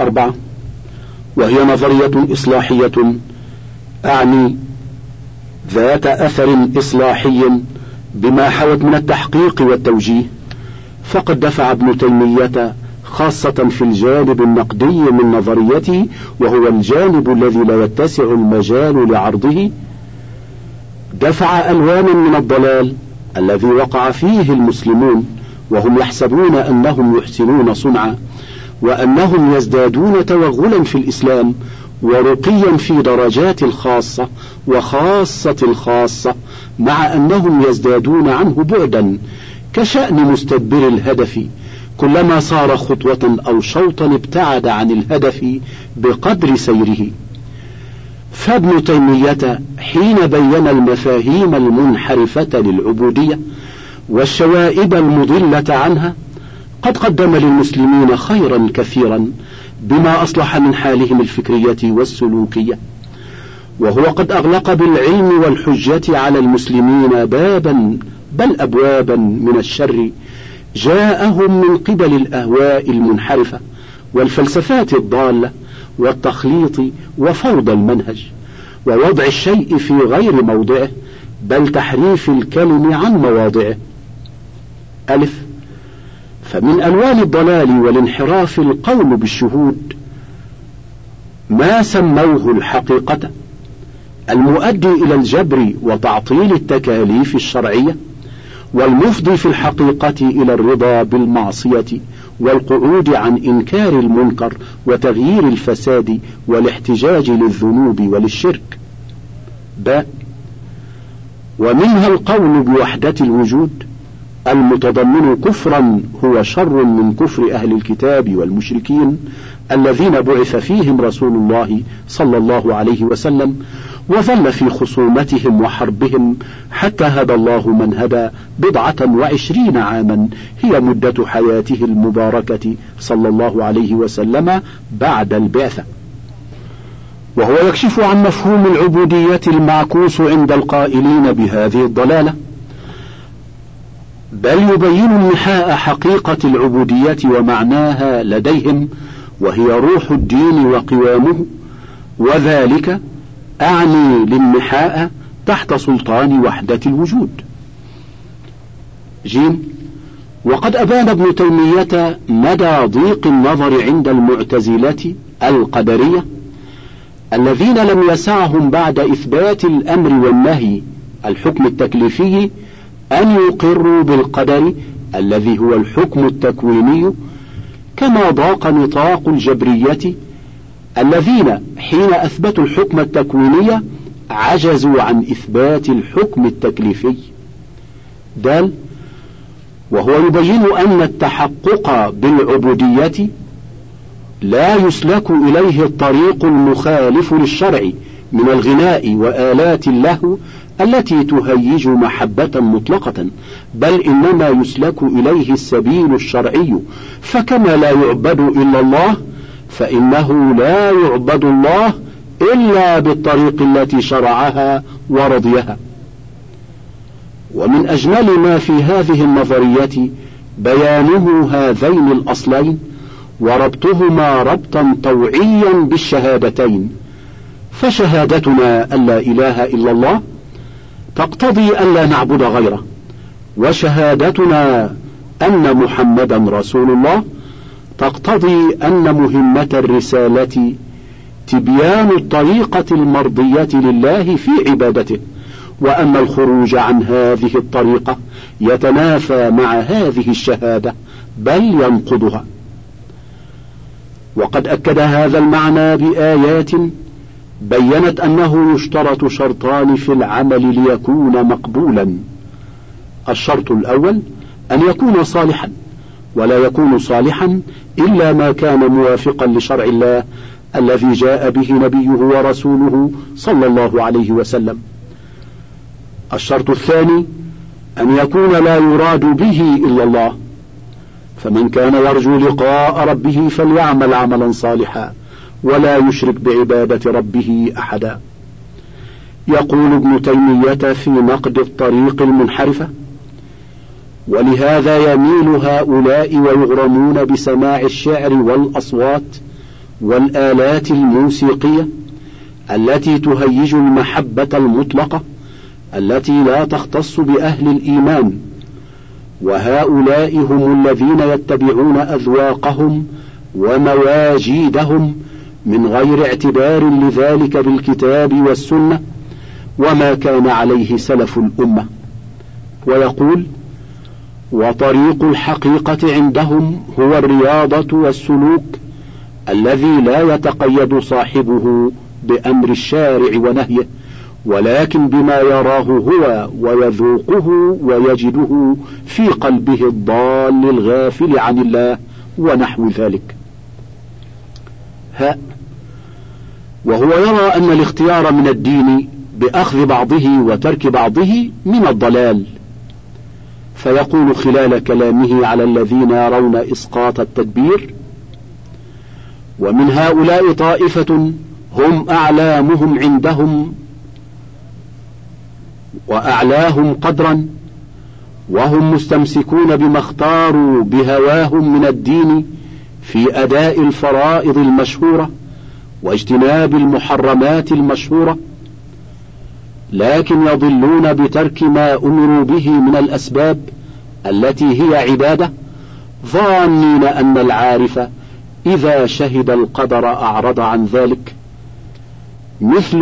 أربعة وهي نظرية إصلاحية. أعني ذات أثر إصلاحي بما حوت من التحقيق والتوجيه. فقد دفع ابن تيمية خاصة في الجانب النقدي من نظريته وهو الجانب الذي لا يتسع المجال لعرضه. دفع ألوانا من الضلال الذي وقع فيه المسلمون وهم يحسبون أنهم يحسنون صنعا. وأنهم يزدادون توغلا في الإسلام ورقيا في درجات الخاصة وخاصة الخاصة مع أنهم يزدادون عنه بعدا كشأن مستدبر الهدف. كلما صار خطوة أو شوطا ابتعد عن الهدف بقدر سيره. فابن تيمية حين بين المفاهيم المنحرفة للعبودية والشوائب المضلة عنها قد قدم للمسلمين خيرا كثيرا بما أصلح من حالهم الفكرية والسلوكية. وهو قد أغلق بالعلم والحجة على المسلمين بابا بل أبوابا من الشر. جاءهم من قبل الأهواء المنحرفة والفلسفات الضالة والتخليط وفوضى المنهج ووضع الشيء في غير موضعه بل تحريف الكلم عن مواضعه. ألف فمن ألوان الضلال والانحراف القول بالشهود ما سموه الحقيقة؟ المؤدي إلى الجبر وتعطيل التكاليف الشرعية والمفضي في الحقيقة إلى الرضا بالمعصية والقعود عن إنكار المنكر وتغيير الفساد والاحتجاج للذنوب وللشرك. ب. ومنها القول بوحدة الوجود المتضمن كفرا هو شر من كفر أهل الكتاب والمشركين الذين بعث فيهم رسول الله صلى الله عليه وسلم وظل في خصومتهم وحربهم حتى هدى الله من هدى بضعة وعشرين عاما هي مدة حياته المباركة صلى الله عليه وسلم بعد البعثة. وهو يكشف عن مفهوم العبودية المعكوس عند القائلين بهذه الضلالة. بل يبين النحاء حقيقة العبودية ومعناها لديهم وهي روح الدين وقوامه وذلك أعني للنحاء تحت سلطان وحدة الوجود. جيم وقد أبان ابن تيمية مدى ضيق النظر عند المعتزلة القدرية الذين لم يسعهم بعد إثبات الأمر والنهي الحكم التكليفي أن يقروا بالقدر الذي هو الحكم التكويني كما ضاق نطاق الجبرية الذين حين أثبتوا الحكم التكويني عجزوا عن إثبات الحكم التكليفي. دال وهو يبين أن التحقق بالعبودية لا يسلك إليه الطريق المخالف للشرع من الغناء وآلات اللهو التي تهيج محبة مطلقة بل إنما يسلك إليه السبيل الشرعي فكما لا يعبد إلا الله فإنه لا يعبد الله إلا بالطريق التي شرعها ورضيها. ومن أجمل ما في هذه النظرية بيانه هذين الأصلين وربطهما ربطا طوعيا بالشهادتين فشهادتنا أن لا إله إلا الله تقتضي ألا نعبد غيره. وشهادتنا أن محمدا رسول الله. تقتضي أن مهمة الرسالة تبيان الطريقة المرضية لله في عبادته. وأن الخروج عن هذه الطريقة يتنافى مع هذه الشهادة بل ينقضها. وقد أكد هذا المعنى بآيات بينت أنه يشترط شرطان في العمل ليكون مقبولا. الشرط الأول أن يكون صالحا ولا يكون صالحا إلا ما كان موافقا لشرع الله الذي جاء به نبيه ورسوله صلى الله عليه وسلم. الشرط الثاني أن يكون لا يراد به إلا الله. فمن كان يرجو لقاء ربه فليعمل عملا صالحا. ولا يشرك بعبادة ربه أحدا. يقول ابن تيمية في نقد الطريق المنحرفة ولهذا يميل هؤلاء ويغرمون بسماع الشعر والأصوات والآلات الموسيقية التي تهيج المحبة المطلقة التي لا تختص بأهل الإيمان. وهؤلاء هم الذين يتبعون أذواقهم ومواجيدهم من غير اعتبار لذلك بالكتاب والسنة وما كان عليه سلف الأمة. ويقول وطريق الحقيقة عندهم هو الرياضة والسلوك الذي لا يتقيد صاحبه بأمر الشارع ونهيه ولكن بما يراه هو ويذوقه ويجده في قلبه الضال الغافل عن الله ونحو ذلك. هاء. وهو يرى أن الاختيار من الدين بأخذ بعضه وترك بعضه من الضلال. فيقول خلال كلامه على الذين يرون إسقاط التدبير ومن هؤلاء طائفة هم أعلامهم عندهم وأعلاهم قدرا وهم مستمسكون بما اختاروا بهواهم من الدين في أداء الفرائض المشهورة واجتناب المحرمات المشهورة لكن يضلون بترك ما أمروا به من الأسباب التي هي عبادة ظانين أن العارف إذا شهد القدر أعرض عن ذلك. مثل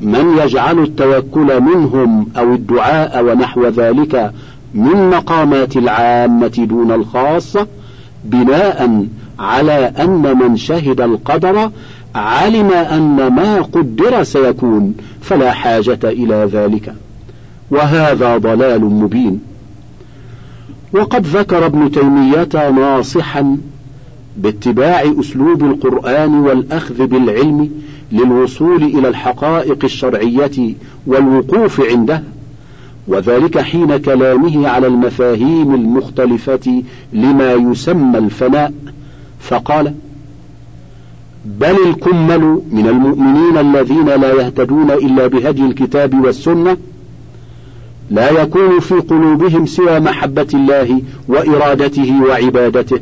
من يجعل التوكل منهم أو الدعاء ونحو ذلك من مقامات العامة دون الخاصة بناء على أن من شهد القدر علم أن ما قدر سيكون فلا حاجة إلى ذلك. وهذا ضلال مبين. وقد ذكر ابن تيمية ناصحا باتباع أسلوب القرآن والأخذ بالعلم للوصول إلى الحقائق الشرعية والوقوف عندها وذلك حين كلامه على المفاهيم المختلفة لما يسمى الفناء فقال بل الكمل من المؤمنين الذين لا يهتدون إلا بهدي الكتاب والسنة لا يكون في قلوبهم سوى محبة الله وإرادته وعبادته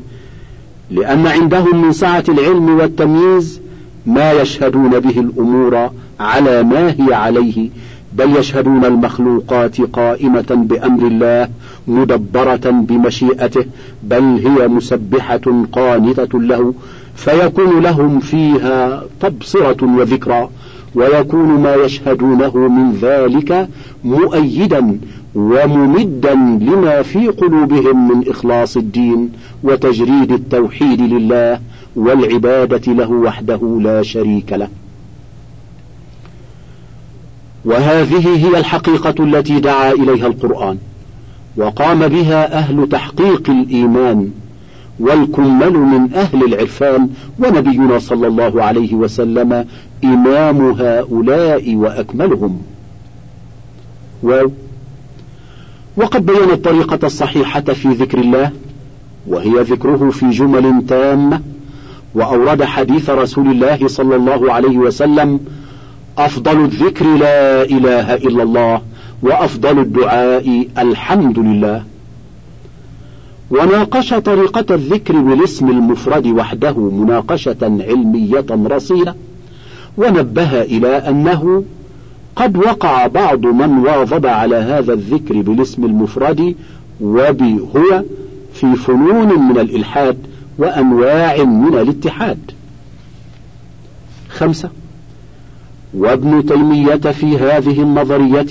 لأن عندهم من سعة العلم والتمييز ما يشهدون به الأمور على ما هي عليه بل يشهدون المخلوقات قائمة بأمر الله مدبرة بمشيئته بل هي مسبحة قانتة له فيكون لهم فيها تبصرة وذكرى ويكون ما يشهدونه من ذلك مؤيدا وممدا لما في قلوبهم من إخلاص الدين وتجريد التوحيد لله والعبادة له وحده لا شريك له. وهذه هي الحقيقة التي دعا إليها القرآن وقام بها أهل تحقيق الإيمان والكمل من أهل العرفان ونبينا صلى الله عليه وسلم إمام هؤلاء وأكملهم. واو. وقد بين الطريقة الصحيحة في ذكر الله وهي ذكره في جمل تامة وأورد حديث رسول الله صلى الله عليه وسلم أفضل الذكر لا إله إلا الله وأفضل الدعاء الحمد لله. وناقش طريقة الذكر بالاسم المفرد وحده مناقشة علمية رصينة ونبه إلى أنه قد وقع بعض من واظب على هذا الذكر بالاسم المفرد وبهو في فنون من الإلحاد وأنواع من الاتحاد. خمسة وابن تيمية في هذه النظرية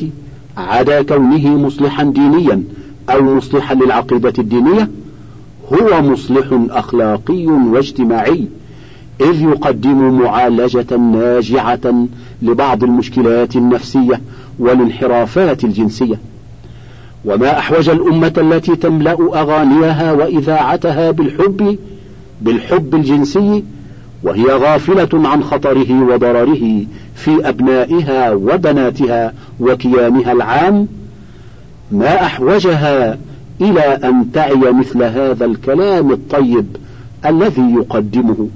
عدا كونه مصلحا دينيا أو مصلحا للعقيدة الدينية هو مصلح أخلاقي واجتماعي إذ يقدم معالجة ناجعة لبعض المشكلات النفسية والانحرافات الجنسية. وما أحوج الأمة التي تملأ أغانيها وإذاعتها بالحب بالحب الجنسي وهي غافلة عن خطره وضرره في أبنائها وبناتها وكيانها العام ما أحوجها إلى أن تعي مثل هذا الكلام الطيب الذي يقدمه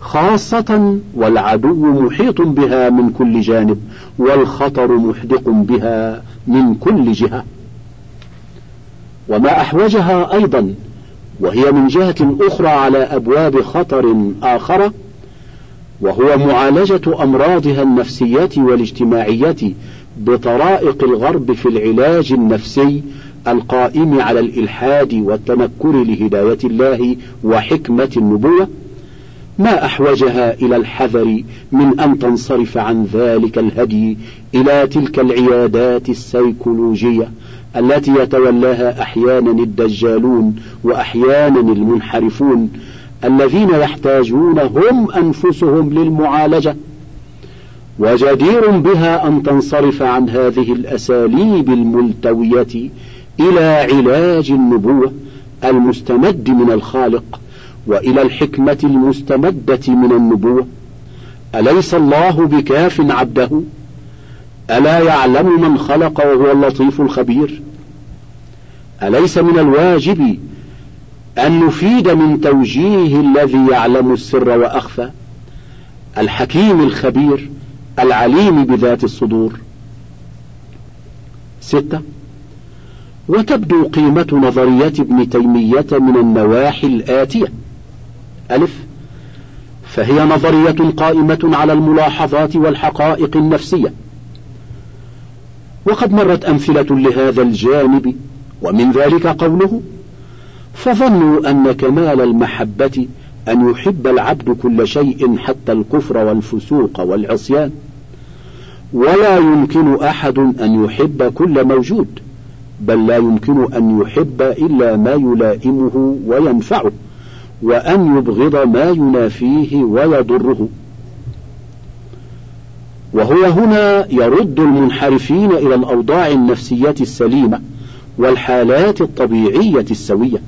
خاصة والعدو محيط بها من كل جانب والخطر محدق بها من كل جهة. وما أحوجها أيضا وهي من جهة أخرى على أبواب خطر آخرة وهو معالجة أمراضها النفسية والاجتماعية بطرائق الغرب في العلاج النفسي القائم على الإلحاد والتنكر لهداية الله وحكمة النبوة. ما أحوجها إلى الحذر من أن تنصرف عن ذلك الهدي إلى تلك العيادات السيكولوجية التي يتولاها أحيانا الدجالون وأحيانا المنحرفون الذين يحتاجون هم أنفسهم للمعالجة. وجدير بها أن تنصرف عن هذه الأساليب الملتوية إلى علاج النبوة المستمد من الخالق وإلى الحكمة المستمدة من النبوة. أليس الله بكاف عبده؟ ألا يعلم من خلق وهو اللطيف الخبير؟ أليس من الواجب أن نفيد من توجيه الذي يعلم السر وأخفى؟ الحكيم الخبير العليم بذات الصدور. ستة. وتبدو قيمة نظرية ابن تيمية من النواحي الآتية. ألف. فهي نظرية قائمة على الملاحظات والحقائق النفسية. وقد مرت أمثلة لهذا الجانب ومن ذلك قوله فظنوا أن كمال المحبة أن يحب العبد كل شيء حتى الكفر والفسوق والعصيان ولا يمكن أحد أن يحب كل موجود بل لا يمكن أن يحب إلا ما يلائمه وينفعه وأن يبغض ما ينافيه ويضره. وهو هنا يرد المنحرفين إلى الأوضاع النفسية السليمة والحالات الطبيعية السوية.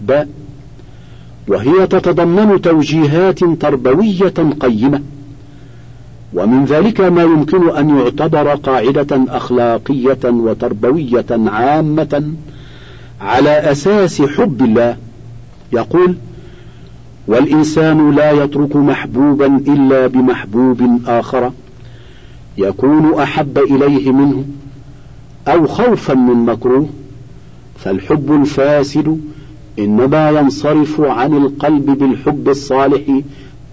ب. وهي تتضمن توجيهات تربوية قيمة. ومن ذلك ما يمكن أن يعتبر قاعدة أخلاقية وتربوية عامة على أساس حب الله. يقول والإنسان لا يترك محبوبا إلا بمحبوب آخر يكون أحب إليه منه أو خوفا من مكروه فالحب الفاسد إنما ينصرف عن القلب بالحب الصالح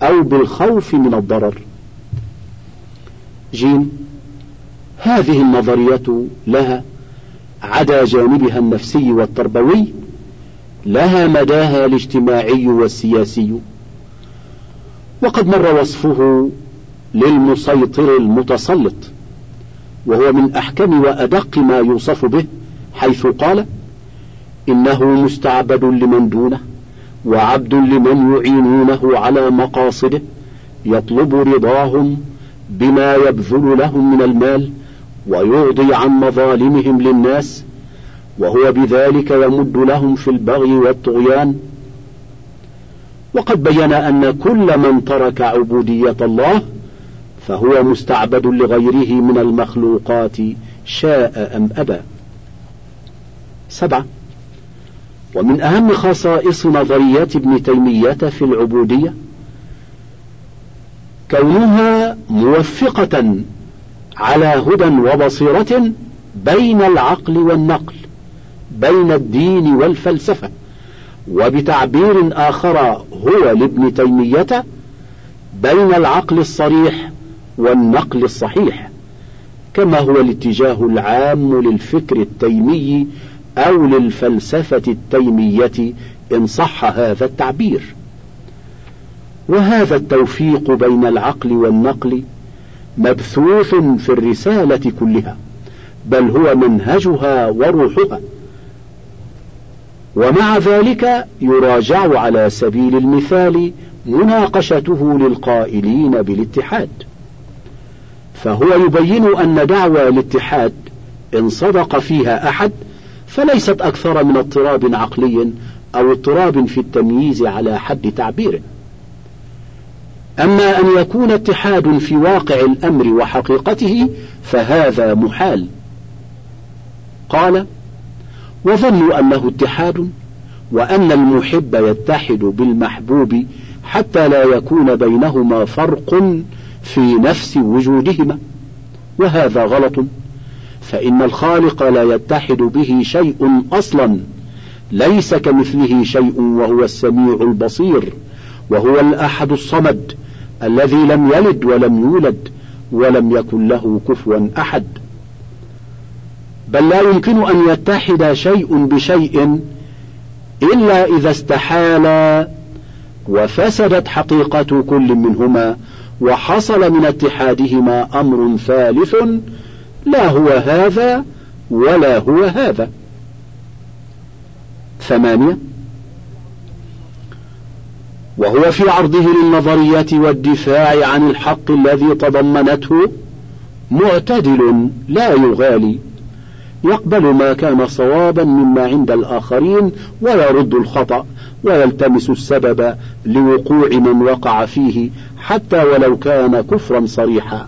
أو بالخوف من الضرر. جيم هذه النظرية لها عدا جانبها النفسي والتربوي لها مداها الاجتماعي والسياسي. وقد مر وصفه للمسيطر المتسلط وهو من أحكم وأدق ما يوصف به حيث قال إنه مستعبد لمن دونه وعبد لمن يعينونه على مقاصده يطلب رضاهم بما يبذل لهم من المال ويرضي عن مظالمهم للناس وهو بذلك يمد لهم في البغي والطغيان. وقد بين أن كل من ترك عبودية الله فهو مستعبد لغيره من المخلوقات شاء أم أبى. سبعة. ومن أهم خصائص نظريات ابن تيمية في العبودية كونها موفقة على هدى وبصيرة بين العقل والنقل. بين الدين والفلسفة وبتعبير آخر هو لابن تيمية بين العقل الصريح والنقل الصحيح كما هو الاتجاه العام للفكر التيمي أو للفلسفة التيمية إن صح هذا التعبير. وهذا التوفيق بين العقل والنقل مبثوث في الرسالة كلها بل هو منهجها وروحها. ومع ذلك يراجع على سبيل المثال مناقشته للقائلين بالاتحاد. فهو يبين أن دعوى الاتحاد إن صدق فيها أحد فليست أكثر من اضطراب عقلي أو اضطراب في التمييز على حد تعبيره. أما أن يكون اتحاد في واقع الأمر وحقيقته فهذا محال. قال وظنوا أنه اتحاد وأن المحب يتحد بالمحبوب حتى لا يكون بينهما فرق في نفس وجودهما. وهذا غلط فإن الخالق لا يتحد به شيء أصلا ليس كمثله شيء وهو السميع البصير وهو الأحد الصمد الذي لم يلد ولم يولد ولم يكن له كفوا أحد. بل لا يمكن أن يتحد شيء بشيء إلا إذا استحالا وفسدت حقيقة كل منهما وحصل من اتحادهما أمر ثالث لا هو هذا ولا هو هذا. ثمانية وهو في عرضه للنظرية والدفاع عن الحق الذي تضمنته معتدل لا يغالي. يقبل ما كان صوابا مما عند الآخرين ويرد الخطأ ويلتمس السبب لوقوع من وقع فيه حتى ولو كان كفرا صريحا.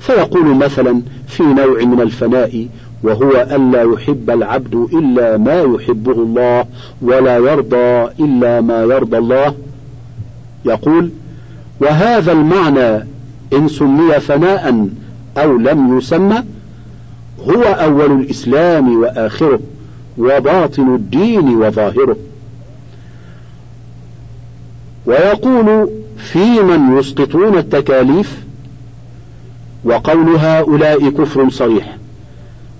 فيقول مثلا في نوع من الفناء وهو ألا يحب العبد إلا ما يحبه الله ولا يرضى إلا ما يرضى الله. يقول وهذا المعنى إن سمي فناء أو لم يسمى هو أول الإسلام وآخره وباطن الدين وظاهره. ويقول في من يسقطون التكاليف وقول هؤلاء كفر صريح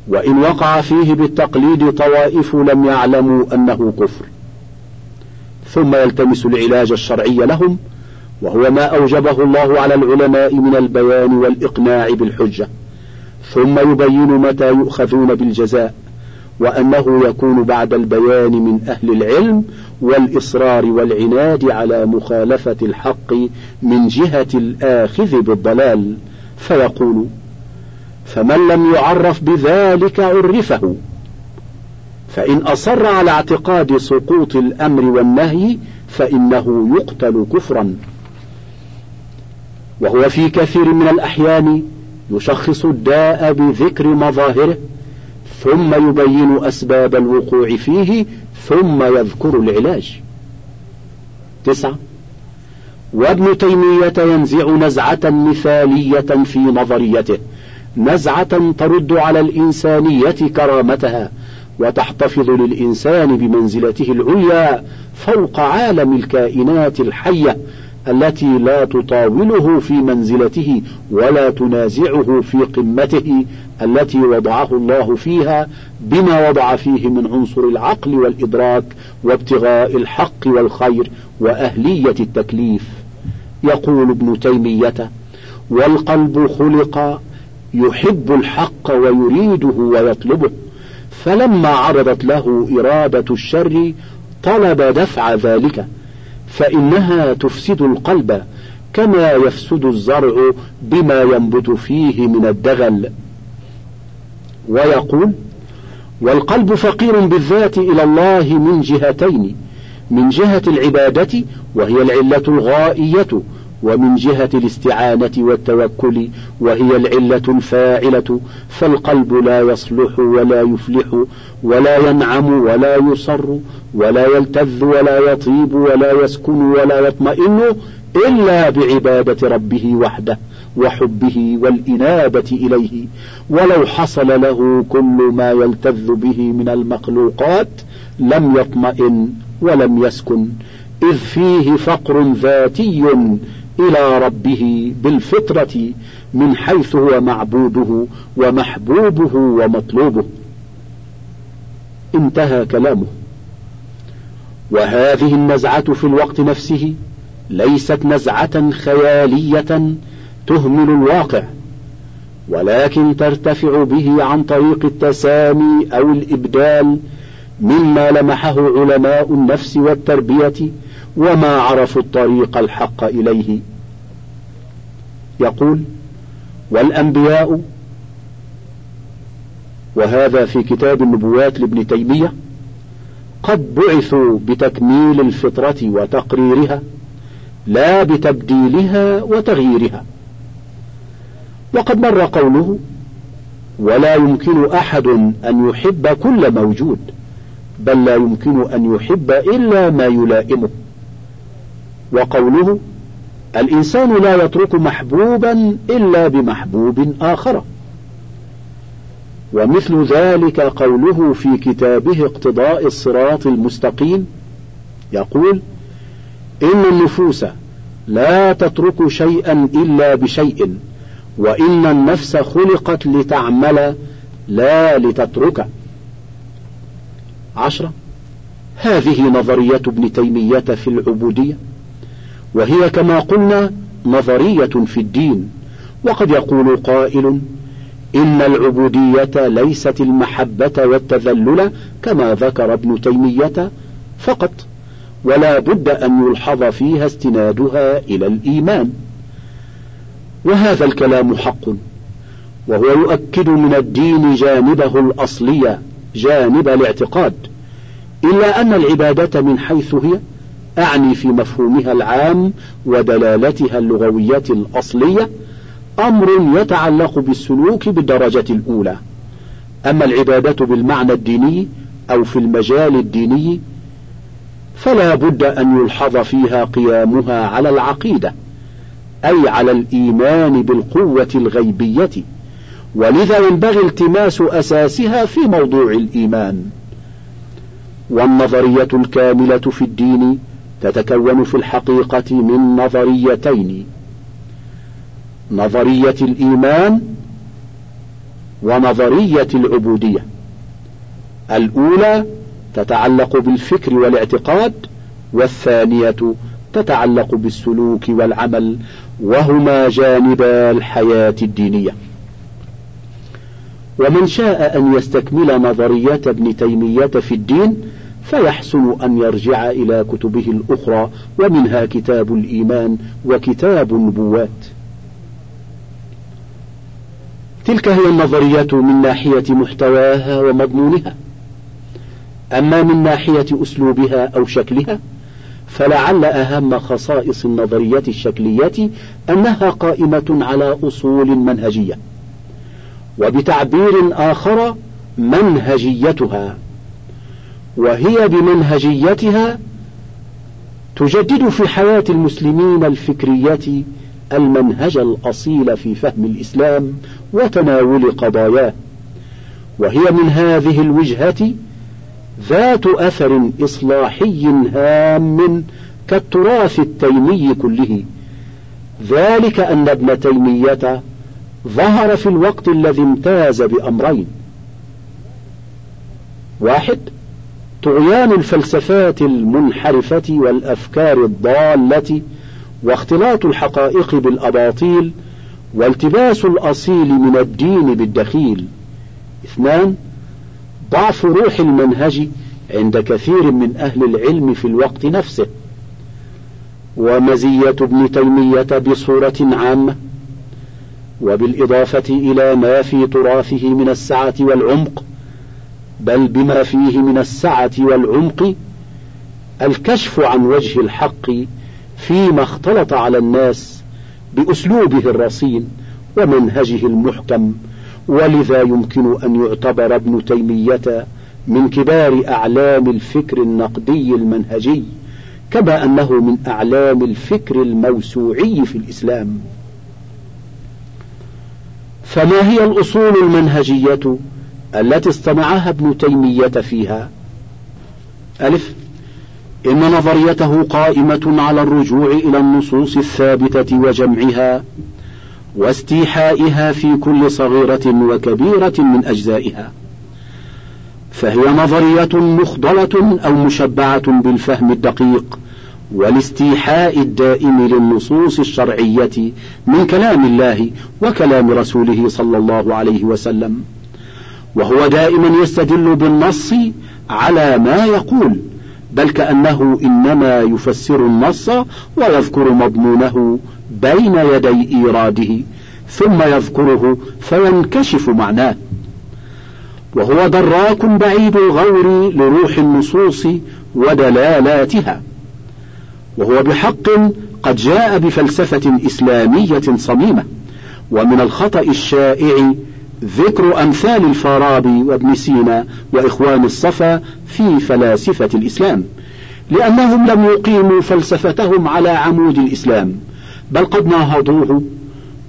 وإن وقع فيه بالتقليد طوائف لم يعلموا أنه كفر. ثم يلتمس العلاج الشرعي لهم وهو ما أوجبه الله على العلماء من البيان والإقناع بالحجة. ثم يبين متى يؤخذون بالجزاء وأنه يكون بعد البيان من أهل العلم والإصرار والعناد على مخالفة الحق من جهة الآخذ بالضلال. فيقول فمن لم يعرف بذلك عرفه. فإن أصر على اعتقاد سقوط الأمر والنهي فإنه يقتل كفرا. وهو في كثير من الأحيان يشخص الداء بذكر مظاهره ثم يبين أسباب الوقوع فيه ثم يذكر العلاج. تسعة. وابن تيمية ينزع نزعة مثالية في نظريته نزعة ترد على الإنسانية كرامتها وتحتفظ للإنسان بمنزلته العليا فوق عالم الكائنات الحية التي لا تطاوله في منزلته ولا تنازعه في قمته التي وضعه الله فيها بما وضع فيه من عنصر العقل والإدراك وابتغاء الحق والخير وأهلية التكليف. يقول ابن تيمية والقلب خلق يحب الحق ويريده ويطلبه فلما عرضت له إرادة الشر طلب دفع ذلك. فإنها تفسد القلب كما يفسد الزرع بما ينبت فيه من الدغل. ويقول والقلب فقير بالذات إلى الله من جهتين من جهة العبادة وهي العلة الغائية ومن جهة الاستعانة والتوكل وهي العلة الفاعلة فالقلب لا يصلح ولا يفلح ولا ينعم ولا يصر ولا يلتذ ولا يطيب ولا يسكن ولا يطمئن إلا بعبادة ربه وحده وحبه والإنابة إليه. ولو حصل له كل ما يلتذ به من المخلوقات لم يطمئن ولم يسكن. إذ فيه فقر ذاتي إلى ربه بالفطرة من حيث هو معبوده ومحبوبه ومطلوبه. انتهى كلامه. وهذه النزعة في الوقت نفسه ليست نزعة خيالية تهمل الواقع ولكن ترتفع به عن طريق التسامي أو الإبدال مما لمحه علماء النفس والتربية وما عرفوا الطريق الحق إليه. يقول والأنبياء وهذا في كتاب النبوات لابن تيمية قد بعثوا بتكميل الفطرة وتقريرها لا بتبديلها وتغييرها. وقد مر قوله ولا يمكن أحد أن يحب كل موجود بل لا يمكن أن يحب إلا ما يلائمه. وقوله الإنسان لا يترك محبوبا إلا بمحبوب آخر. ومثل ذلك قوله في كتابه اقتضاء الصراط المستقيم يقول إن النفوس لا تترك شيئا إلا بشيء وإن النفس خلقت لتعمل لا لتترك. عشرة. هذه نظرية ابن تيمية في العبودية. وهي كما قلنا نظرية في الدين. وقد يقول قائل إن العبودية ليست المحبة والتذلل كما ذكر ابن تيمية فقط ولا بد أن يلحظ فيها استنادها إلى الإيمان. وهذا الكلام حق وهو يؤكد من الدين جانبه الأصلي جانب الاعتقاد إلا أن العبادة من حيث هي أعني في مفهومها العام ودلالتها اللغوية الأصلية أمر يتعلق بالسلوك بالدرجة الأولى. أما العبادة بالمعنى الديني أو في المجال الديني فلا بد أن يلحظ فيها قيامها على العقيدة أي على الإيمان بالقوة الغيبية ولذا ينبغي التماس أساسها في موضوع الإيمان. والنظرية الكاملة في الدين تتكون في الحقيقة من نظريتين. نظرية الإيمان ونظرية العبودية. الأولى تتعلق بالفكر والاعتقاد والثانية تتعلق بالسلوك والعمل وهما جانبا الحياة الدينية. ومن شاء أن يستكمل نظرية ابن تيمية في الدين فيحسن أن يرجع إلى كتبه الأخرى ومنها كتاب الإيمان وكتاب النبوات. تلك هي النظرية من ناحية محتواها ومضمونها. أما من ناحية أسلوبها أو شكلها فلعل أهم خصائص النظرية الشكلية أنها قائمة على أصول منهجية. وبتعبير آخر منهجيتها. وهي بمنهجيتها تجدد في حياة المسلمين الفكرية المنهج الأصيل في فهم الإسلام وتناول قضاياه. وهي من هذه الوجهة ذات أثر إصلاحي هام كالتراث التيمي كله. ذلك أن ابن تيمية ظهر في الوقت الذي امتاز بأمرين. واحد طغيان الفلسفات المنحرفة والأفكار الضالة واختلاط الحقائق بالأباطيل والتباس الأصيل من الدين بالدخيل. اثنان ضعف روح المنهج عند كثير من أهل العلم في الوقت نفسه. ومزية ابن تيمية بصورة عامة وبالإضافة إلى ما في تراثه من السعة والعمق. بل بما فيه من السعة والعمق الكشف عن وجه الحق فيما اختلط على الناس بأسلوبه الرصين ومنهجه المحكم. ولذا يمكن أن يعتبر ابن تيمية من كبار أعلام الفكر النقدي المنهجي كما أنه من أعلام الفكر الموسوعي في الإسلام. فما هي الأصول المنهجية؟ التي اصطنعها ابن تيمية فيها. ألف. إن نظريته قائمة على الرجوع إلى النصوص الثابتة وجمعها واستيحائها في كل صغيرة وكبيرة من أجزائها. فهي نظرية مخضلة أو مشبعة بالفهم الدقيق والاستيحاء الدائم للنصوص الشرعية من كلام الله وكلام رسوله صلى الله عليه وسلم. وهو دائما يستدل بالنص على ما يقول بل كأنه إنما يفسر النص ويذكر مضمونه بين يدي إيراده ثم يذكره فينكشف معناه. وهو دراك بعيد الغور لروح النصوص ودلالاتها. وهو بحق قد جاء بفلسفة إسلامية صميمة ومن الخطأ الشائع ذكر أمثال الفارابي وابن سينا وإخوان الصفا في فلاسفة الإسلام لأنهم لم يقيموا فلسفتهم على عمود الإسلام بل قد ناهضوه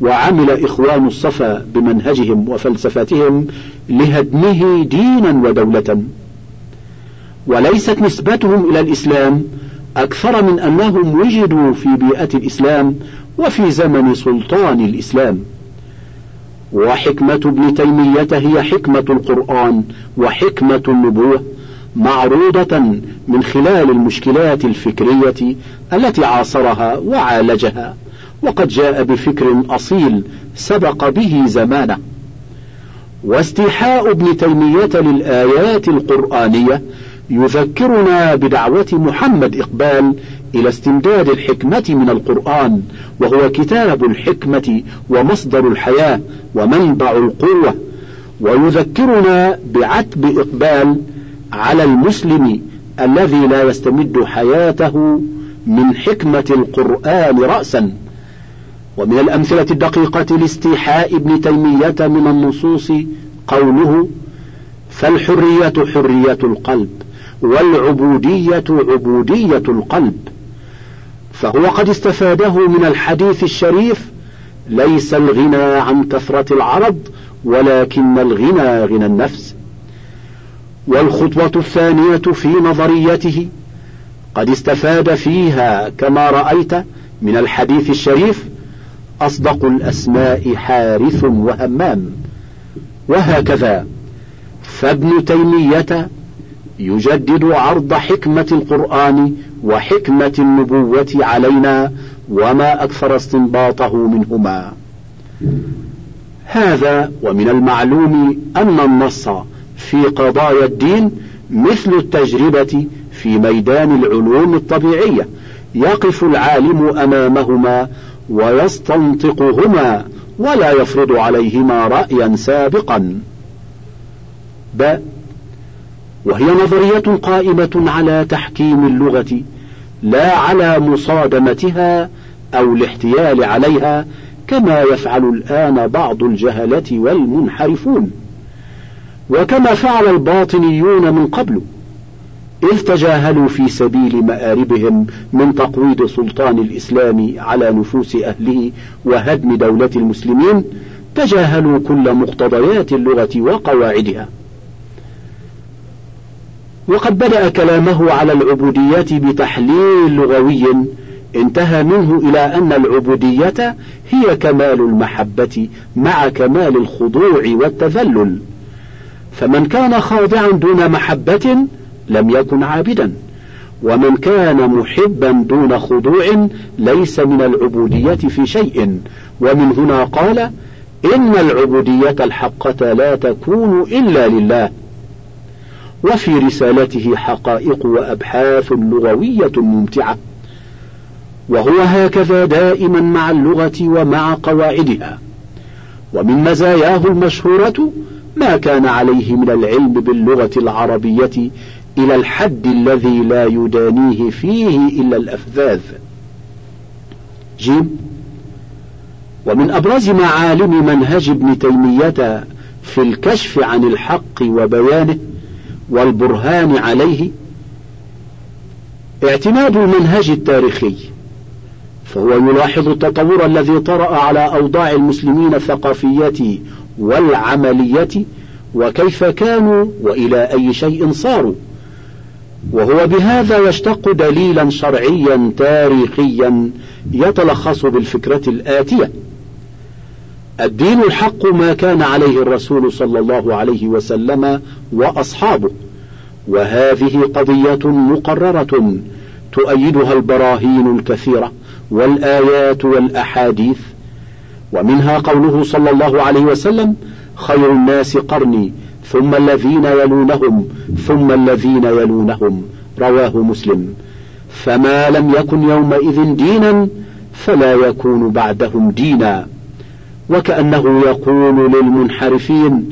وعمل إخوان الصفا بمنهجهم وفلسفتهم لهدمه دينا ودولة. وليست نسبتهم إلى الإسلام أكثر من أنهم وجدوا في بيئة الإسلام وفي زمن سلطان الإسلام. وحكمة ابن تيمية هي حكمة القرآن وحكمة النبوة معروضة من خلال المشكلات الفكرية التي عاصرها وعالجها وقد جاء بفكر أصيل سبق به زمانه. واستيحاء ابن تيمية للآيات القرآنية يذكرنا بدعوة محمد إقبال إلى استمداد الحكمة من القرآن وهو كتاب الحكمة ومصدر الحياة ومنبع القوة. ويذكرنا بعتب إقبال على المسلم الذي لا يستمد حياته من حكمة القرآن رأسا. ومن الأمثلة الدقيقة لاستيحاء ابن تيمية من النصوص قوله فالحرية حرية القلب والعبودية عبودية القلب. فهو قد استفاده من الحديث الشريف ليس الغنى عن كثرة العرض ولكن الغنى غنى النفس. والخطوة الثانية في نظريته قد استفاد فيها كما رأيت من الحديث الشريف أصدق الأسماء حارث وهمام. وهكذا. فابن تيمية يجدد عرض حكمة القرآن وحكمة النبوة علينا وما أكثر استنباطه منهما. هذا ومن المعلوم أن النص في قضايا الدين مثل التجربة في ميدان العلوم الطبيعية يقف العالم أمامهما ويستنطقهما ولا يفرض عليهما رأيا سابقا. ب وهي نظرية قائمة على تحكيم اللغة لا على مصادمتها أو الاحتيال عليها كما يفعل الآن بعض الجهلة والمنحرفون. وكما فعل الباطنيون من قبل إذ تجاهلوا في سبيل مآربهم من تقويض سلطان الإسلام على نفوس أهله وهدم دولة المسلمين تجاهلوا كل مقتضيات اللغة وقواعدها. وقد بدأ كلامه على العبودية بتحليل لغوي انتهى منه إلى أن العبودية هي كمال المحبة مع كمال الخضوع والتذلل. فمن كان خاضعا دون محبة لم يكن عابدا. ومن كان محبا دون خضوع ليس من العبودية في شيء. ومن هنا قال إن العبودية الحقة لا تكون إلا لله. وفي رسالته حقائق وأبحاث لغوية ممتعة. وهو هكذا دائما مع اللغة ومع قواعدها. ومن مزاياه المشهورة ما كان عليه من العلم باللغة العربية إلى الحد الذي لا يدانيه فيه إلا الأفذاذ. جيم. ومن أبرز معالم منهج ابن تيمية في الكشف عن الحق وبيانه والبرهان عليه اعتماد المنهج التاريخي فهو يلاحظ التطور الذي طرأ على أوضاع المسلمين الثقافية والعملية وكيف كانوا وإلى أي شيء صاروا. وهو بهذا يشتق دليلا شرعيا تاريخيا يتلخص بالفكرة الآتية. الدين الحق ما كان عليه الرسول صلى الله عليه وسلم وأصحابه. وهذه قضية مقررة تؤيدها البراهين الكثيرة والآيات والأحاديث ومنها قوله صلى الله عليه وسلم خير الناس قرني ثم الذين يلونهم ثم الذين يلونهم رواه مسلم. فما لم يكن يومئذ دينا فلا يكون بعدهم دينا. وكأنه يقول للمنحرفين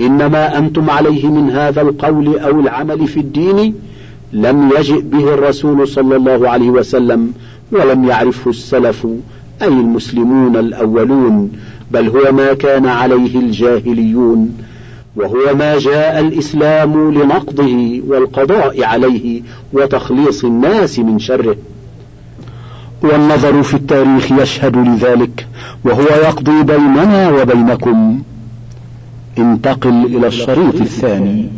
إنما أنتم عليه من هذا القول أو العمل في الدين لم يجئ به الرسول صلى الله عليه وسلم ولم يعرفه السلف أي المسلمون الأولون بل هو ما كان عليه الجاهليون وهو ما جاء الإسلام لنقضه والقضاء عليه وتخليص الناس من شره. والنظر في التاريخ يشهد لذلك وهو يقضي بيننا وبينكم. انتقل إلى الشريط الثاني.